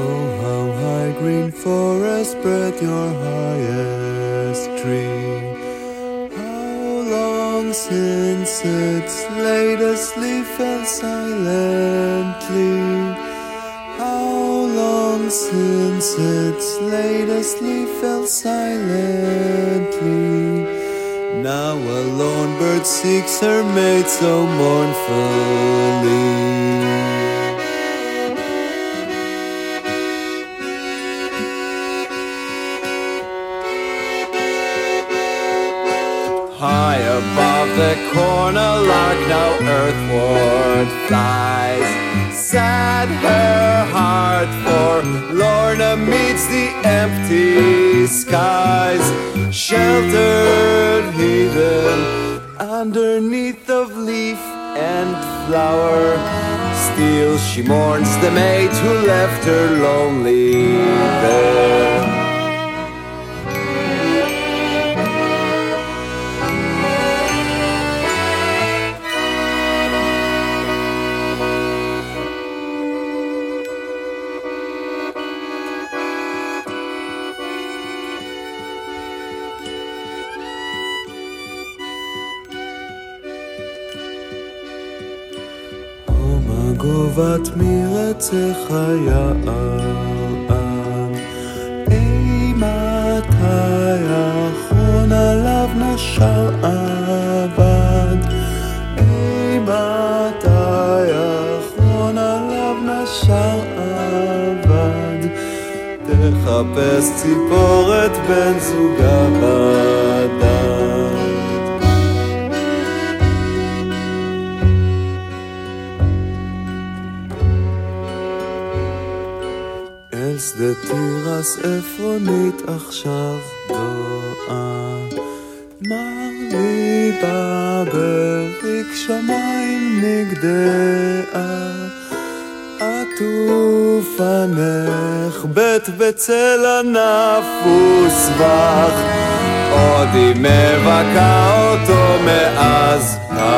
Oh, forest breath your highest tree. How long since its latest leaf fell silently? How long since its latest leaf fell silently? Now a lone bird seeks her mate so mournfully. High above the corner lark now earthward flies. Sad her heart for Lorna meets the empty skies. Sheltered heathen underneath of leaf and flower. Still she mourns the maid who left her lonely there. גובת מרצך היער, אימתי האחרון עליו נשר אבד, אימתי האחרון עליו נשר אבד, תחפש ציפורת בן זוגה בדד. אל שדה תירס עפרונית עכשיו גואה. מר ליבה בריק שמיים נגדעה. עטוף הנחבט בצל ענף וסבך, עוד היא מבכה אותו מאז הרע.